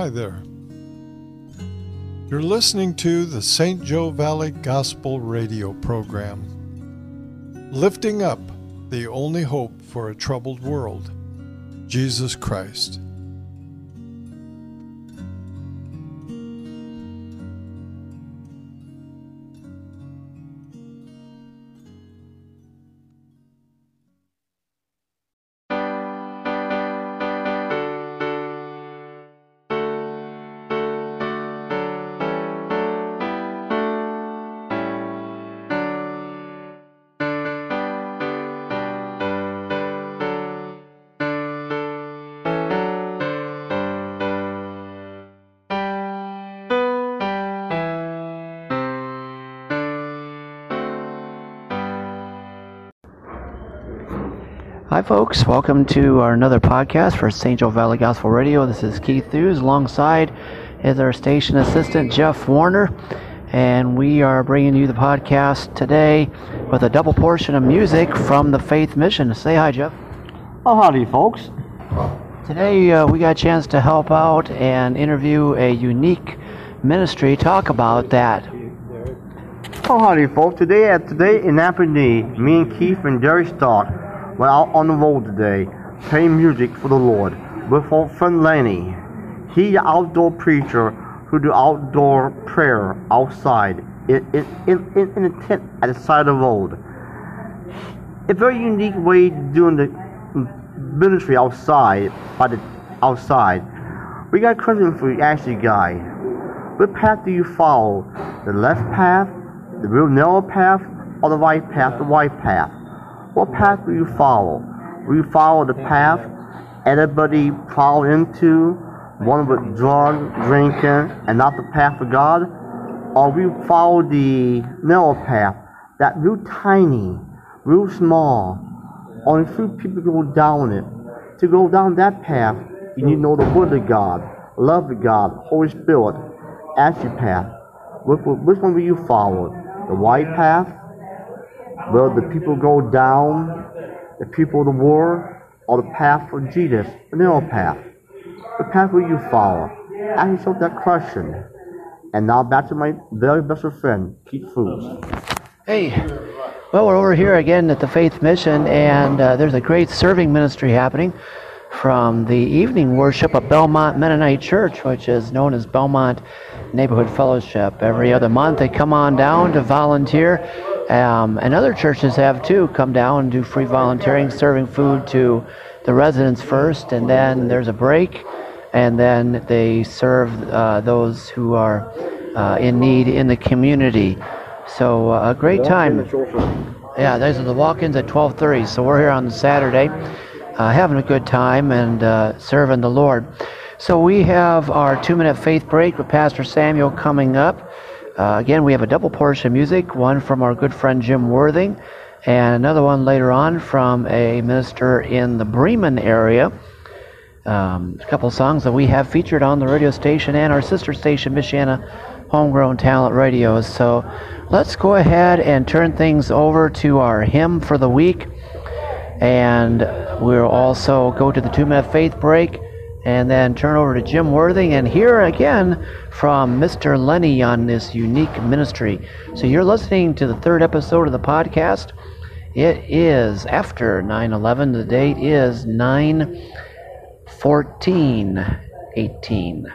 Hi there. You're listening to the St. Joe Valley Gospel Radio program, lifting up the only hope for a troubled world, Jesus Christ. Hi, folks. Welcome to our another podcast for St. Joe Valley Gospel Radio. This is Keith Hughes. Alongside is our station assistant, Jeff Warner. And we are bringing you the podcast today with a double portion of music from the Faith Mission. Say hi, Jeff. Oh, howdy, folks. Today, uh, we got a chance to help out and interview a unique ministry. Talk about that. Oh, howdy, folks. Today, at today in Nappanee, me and Keith and Jerry Stark went out on the road today, playing music for the Lord with our friend Lenny. He, the outdoor preacher who do outdoor prayer outside in, in, in, in a tent at the side of the road. A very unique way doing the ministry outside, by the outside. We got a question for you, actually, guy. What path do you follow? The left path, the real narrow path, or the right path, the right path? What path will you follow? Will you follow the path everybody fall into, one with drug, drinking, and not the path of God? Or will you follow the narrow path, that real tiny, real small, only few people go down it. To go down that path, you need to know the Word of God, love of God, Holy Spirit, as your path. Which, which one will you follow? The white path Will the people go down the people of the war or the path of Jesus, the narrow path? The path will you follow? Ask yourself that question. And now back to my very best friend, Keith Foos. Hey, well, we're over here again at the Faith Mission, and uh, there's a great serving ministry happening from the evening worship of Belmont Mennonite Church, which is known as Belmont Neighborhood Fellowship. Every other month, they come on down to volunteer um, and other churches have too come down and do free volunteering, serving food to the residents first, and then there's a break, and then they serve uh, those who are uh, in need in the community. So uh, a great time. Yeah, those are the walk-ins at 12:30. So we're here on Saturday, uh, having a good time and uh, serving the Lord. So we have our two-minute faith break with Pastor Samuel coming up. Uh, again, we have a double portion of music, one from our good friend Jim Worthing, and another one later on from a minister in the Bremen area. Um, a couple songs that we have featured on the radio station and our sister station, Michiana Homegrown Talent Radio. So let's go ahead and turn things over to our hymn for the week. And we'll also go to the two minute faith break and then turn over to Jim Worthing and here again from Mr. Lenny on this unique ministry. So you're listening to the third episode of the podcast. It is after 9 11. The date is 9 14 18.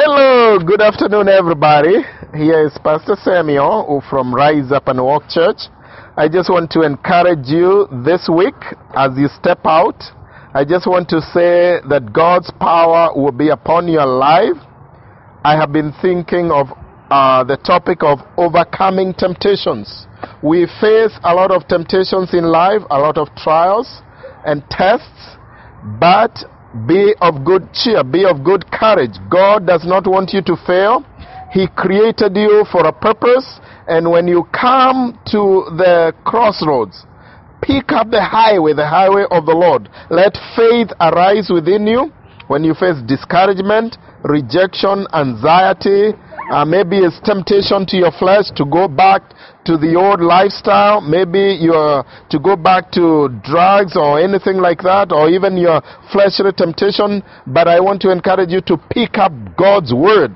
Hello, good afternoon, everybody. Here is Pastor Samuel from Rise Up and Walk Church. I just want to encourage you this week as you step out. I just want to say that God's power will be upon your life. I have been thinking of uh, the topic of overcoming temptations. We face a lot of temptations in life, a lot of trials and tests, but be of good cheer, be of good courage. God does not want you to fail. He created you for a purpose, and when you come to the crossroads, pick up the highway, the highway of the Lord. Let faith arise within you when you face discouragement, rejection, anxiety, uh, maybe it's temptation to your flesh to go back to the old lifestyle. Maybe you're to go back to drugs or anything like that, or even your fleshly temptation. But I want to encourage you to pick up God's word.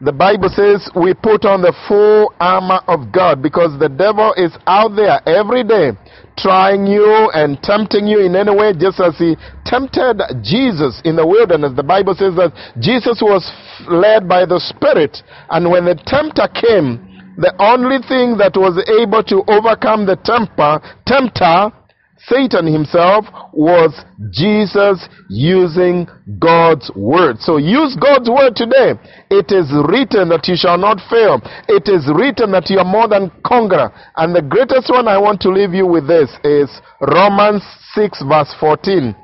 The Bible says we put on the full armor of God because the devil is out there every day trying you and tempting you in any way, just as he tempted Jesus in the wilderness. The Bible says that Jesus was led by the Spirit, and when the tempter came, the only thing that was able to overcome the temper, tempter Satan himself was Jesus using God's word. So use God's word today. It is written that you shall not fail. It is written that you are more than conqueror. And the greatest one I want to leave you with this is Romans 6 verse 14.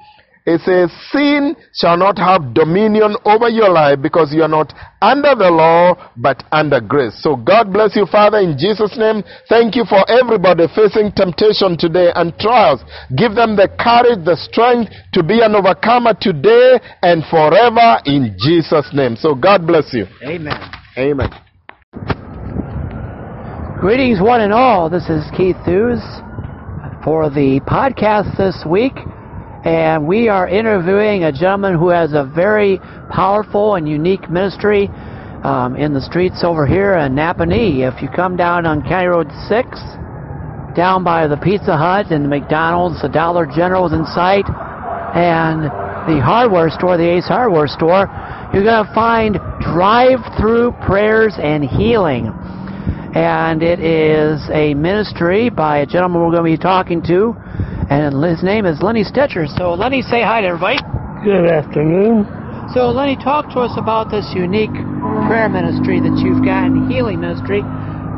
It says, Sin shall not have dominion over your life because you are not under the law but under grace. So God bless you, Father, in Jesus' name. Thank you for everybody facing temptation today and trials. Give them the courage, the strength to be an overcomer today and forever in Jesus' name. So God bless you. Amen. Amen. Greetings, one and all. This is Keith Hughes for the podcast this week and we are interviewing a gentleman who has a very powerful and unique ministry um, in the streets over here in Nappanee. If you come down on County Road 6, down by the Pizza Hut and the McDonald's, the Dollar General is in sight, and the hardware store, the Ace Hardware store, you're going to find drive-through prayers and healing. And it is a ministry by a gentleman we're going to be talking to and his name is Lenny Stetcher. So, Lenny, say hi to everybody. Good afternoon. So, Lenny, talk to us about this unique prayer ministry that you've got and healing ministry.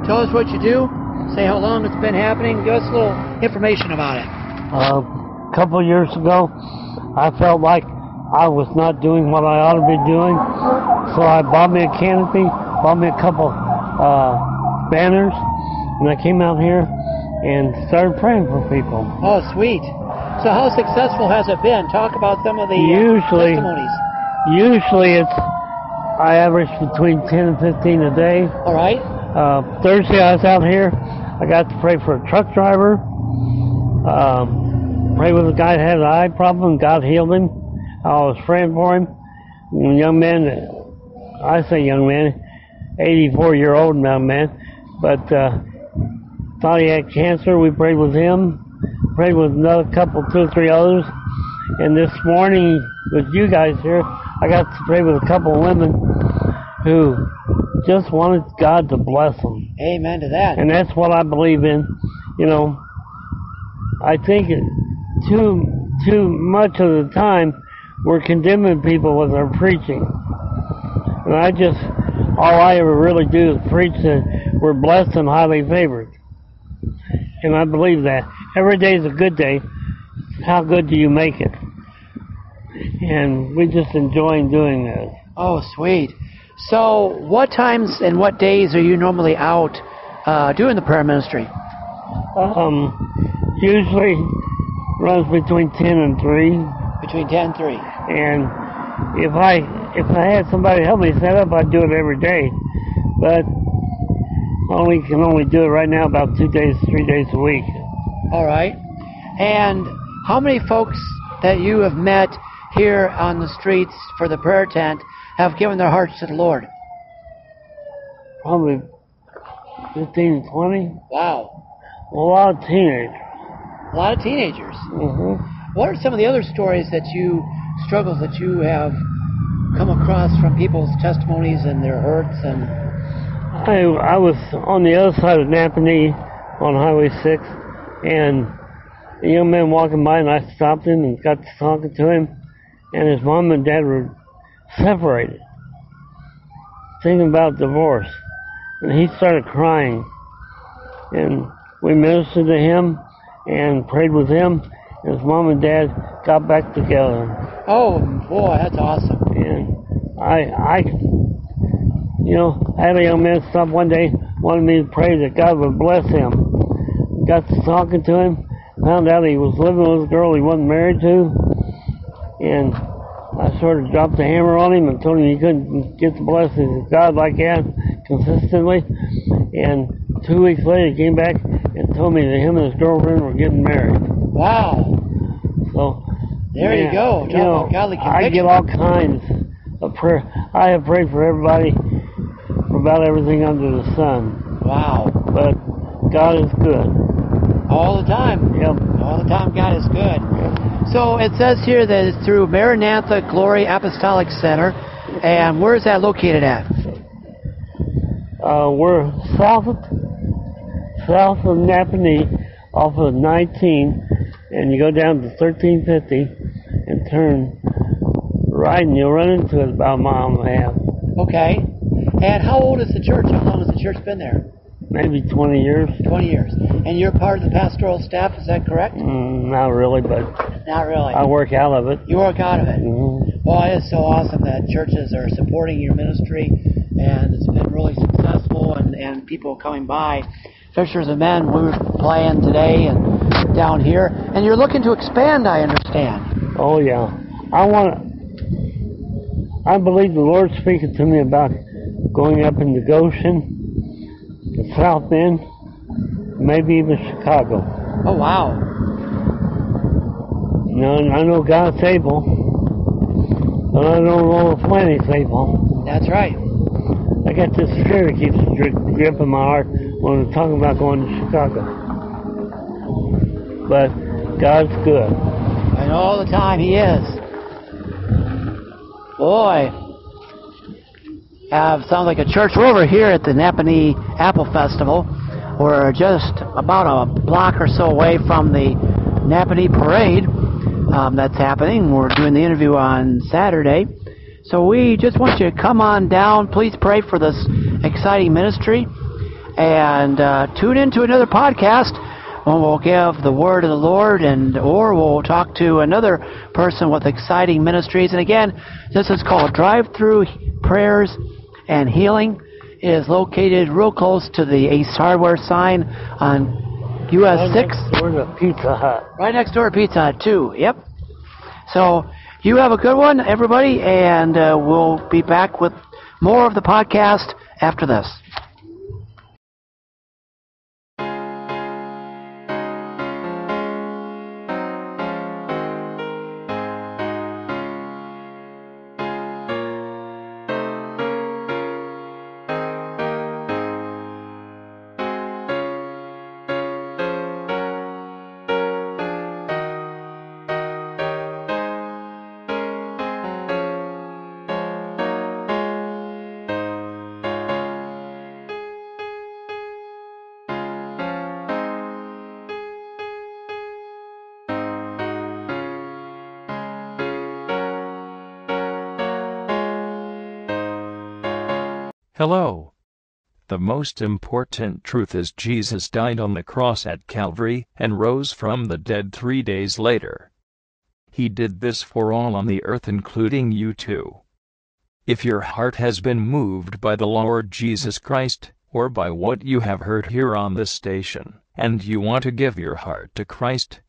Tell us what you do. Say how long it's been happening. Give us a little information about it. Uh, a couple years ago, I felt like I was not doing what I ought to be doing, so I bought me a canopy, bought me a couple uh, banners, and I came out here and started praying for people. Oh, sweet. So, how successful has it been? Talk about some of the usually, uh, testimonies. Usually, it's I average between 10 and 15 a day. All right. Uh, Thursday, I was out here. I got to pray for a truck driver. Um, pray with a guy that had an eye problem. God healed him. I was praying for him. A young man, I say young man, 84 year old young man, but uh, thought he had cancer. We prayed with him, prayed with another couple, two or three others. And this morning, with you guys here, I got to pray with a couple of women who just wanted God to bless them. Amen to that. And that's what I believe in. You know, I think too too much of the time we're condemning people with our preaching. And I just, all I ever really do is preach that we're blessed and highly favored and I believe that. Every day is a good day. How good do you make it? And we just enjoy doing this. Oh, sweet. So, what times and what days are you normally out uh, doing the prayer ministry? Um, usually runs between 10 and 3. Between 10 and 3. And if I if I had somebody help me set up, I'd do it every day. But only can only do it right now about two days, three days a week. All right. And how many folks that you have met here on the streets for the prayer tent have given their hearts to the Lord? Probably 15, 20. Wow. A lot of teenagers. A lot of teenagers. Mm-hmm. What are some of the other stories that you, struggles that you have come across from people's testimonies and their hurts and uh, I I was on the other side of Nappanee on Highway 6, and a young man walking by, and I stopped him and got to talking to him, and his mom and dad were separated, thinking about divorce, and he started crying, and we ministered to him and prayed with him, his mom and dad got back together. Oh boy, that's awesome. And I, I, you know, I had a young man stop one day, wanted me to pray that God would bless him. Got to talking to him, found out he was living with a girl he wasn't married to, and I sort of dropped the hammer on him and told him he couldn't get the blessings of God like that consistently. And two weeks later, he came back and told me that him and his girlfriend were getting married. Wow. So there yeah, you go. You know, godly I conviction. get all kinds of prayer. I have prayed for everybody for about everything under the sun. Wow. But God is good. All the time. Yep. All the time, God is good. So it says here that it's through Maranatha Glory Apostolic Center. And where is that located at? Uh, we're south of, south of Nappanee, off of 19, and you go down to 1350 and turn right, and you'll run into it about a mile and a half, Okay. And how old is the church? How long has the church been there? maybe 20 years. 20 years. And you're part of the pastoral staff, is that correct? Mm, not really, but Not really. I work out of it. You work out of it. hmm Well, it is so awesome that churches are supporting your ministry, and it's been really successful, and, and people coming by. Fishers of Men, we were playing today and down here, and you're looking to expand, I understand. Oh yeah, I want. to I believe the Lord's speaking to me about going up into Goshen, the South End, maybe even Chicago. Oh, wow. You know, I know God's able, but I don't know if He's able. That's right. I got this fear that keeps gripping my heart when we're talking about going to Chicago. But God's good. And all the time he is. Boy. Have sounds like a church. We're over here at the Nappanee Apple Festival. We're just about a block or so away from the Nappanee Parade um, that's happening. We're doing the interview on Saturday. So we just want you to come on down. Please pray for this exciting ministry. And uh, tune into another podcast when we'll give the word of the Lord and or we'll talk to another person with exciting ministries. And again, this is called Drive Through Prayers and Healing. It is located real close to the Ace Hardware sign on US 6. We're the Pizza Hut. Right next door to Pizza Hut, too. Yep. So you have a good one, everybody, and uh, we'll be back with more of the podcast after this. Hello. The most important truth is Jesus died on the cross at Calvary and rose from the dead three days later. He did this for all on the earth, including you too. If your heart has been moved by the Lord Jesus Christ, or by what you have heard here on this station, and you want to give your heart to Christ,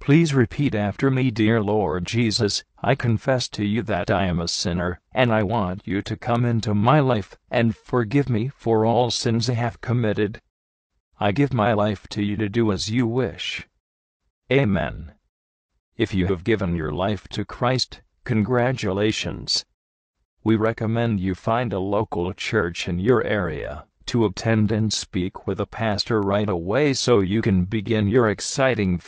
Please repeat after me, dear Lord Jesus, I confess to you that I am a sinner, and I want you to come into my life and forgive me for all sins I have committed. I give my life to you to do as you wish. Amen. If you have given your life to Christ, congratulations. We recommend you find a local church in your area to attend and speak with a pastor right away so you can begin your exciting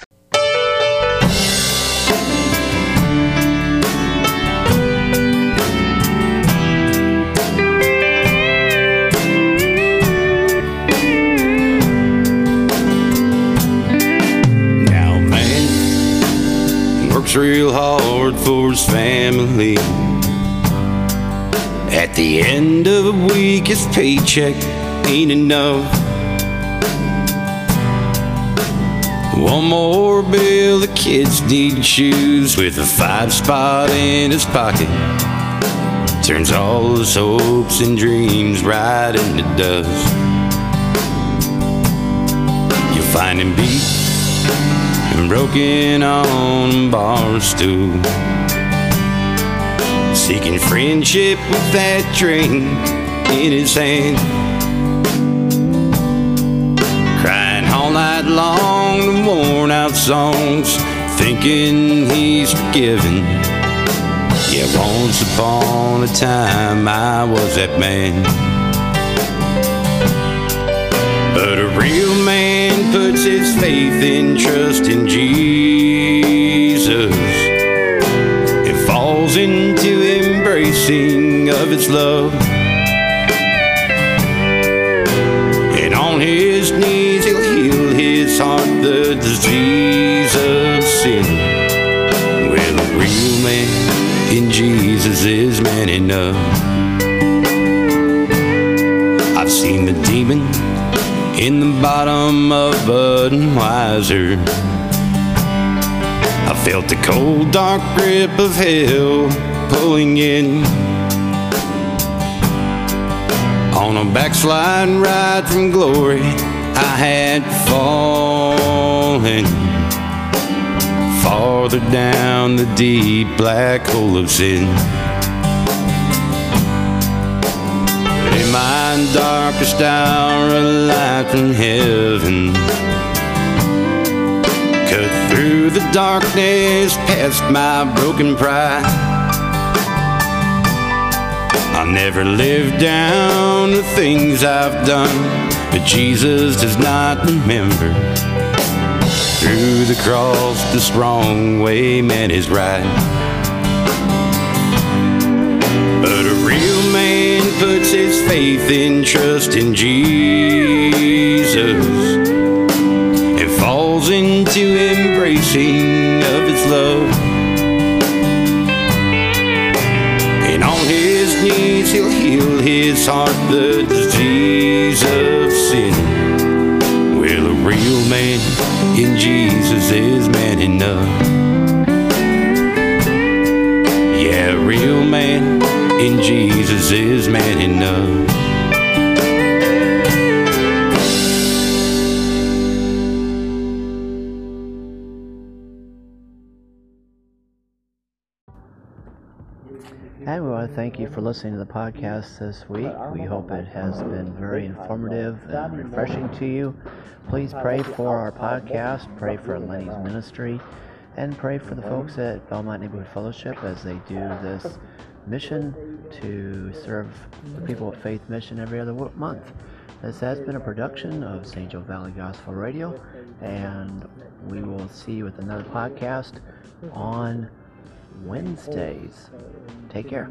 works real hard for his family. At the end of the week, his paycheck ain't enough. One more bill, the kids need shoes with a five spot in his pocket. Turns all his hopes and dreams right into dust. You'll find him beat and broken on a bar stool. Seeking friendship with that drink in his hand. Crying all night long to worn out songs, thinking he's forgiven. Yeah, once upon a time I was that man. But a real man puts his faith and trust in Jesus and falls into embracing of his love. And on his knees he'll heal his heart the disease of sin. Well, a real man in Jesus is man enough. I've seen the demon in the bottom of Budweiser. I felt the cold, dark grip of hell pulling in. On a backsliding ride from glory, I had fallen farther down the deep black hole of sin. Darkest hour, a light from heaven cut through the darkness past my broken pride. I never live down the things I've done, but Jesus does not remember. Through the cross, the strong way man is right. Faith and trust in Jesus and falls into embracing of his love. And on his knees he'll heal his heart the disease of sin. Well, a real man in Jesus is man enough. Yeah, a real man in Jesus is man enough. We thank you for listening to the podcast this week. We hope it has been very informative and refreshing to you. Please pray for our podcast, pray for Lenny's ministry, and pray for the folks at Belmont Neighborhood Fellowship as they do this mission to serve the people of Faith Mission every other month. This has been a production of St. Joe Valley Gospel Radio, and we will see you with another podcast on Wednesdays. Take care.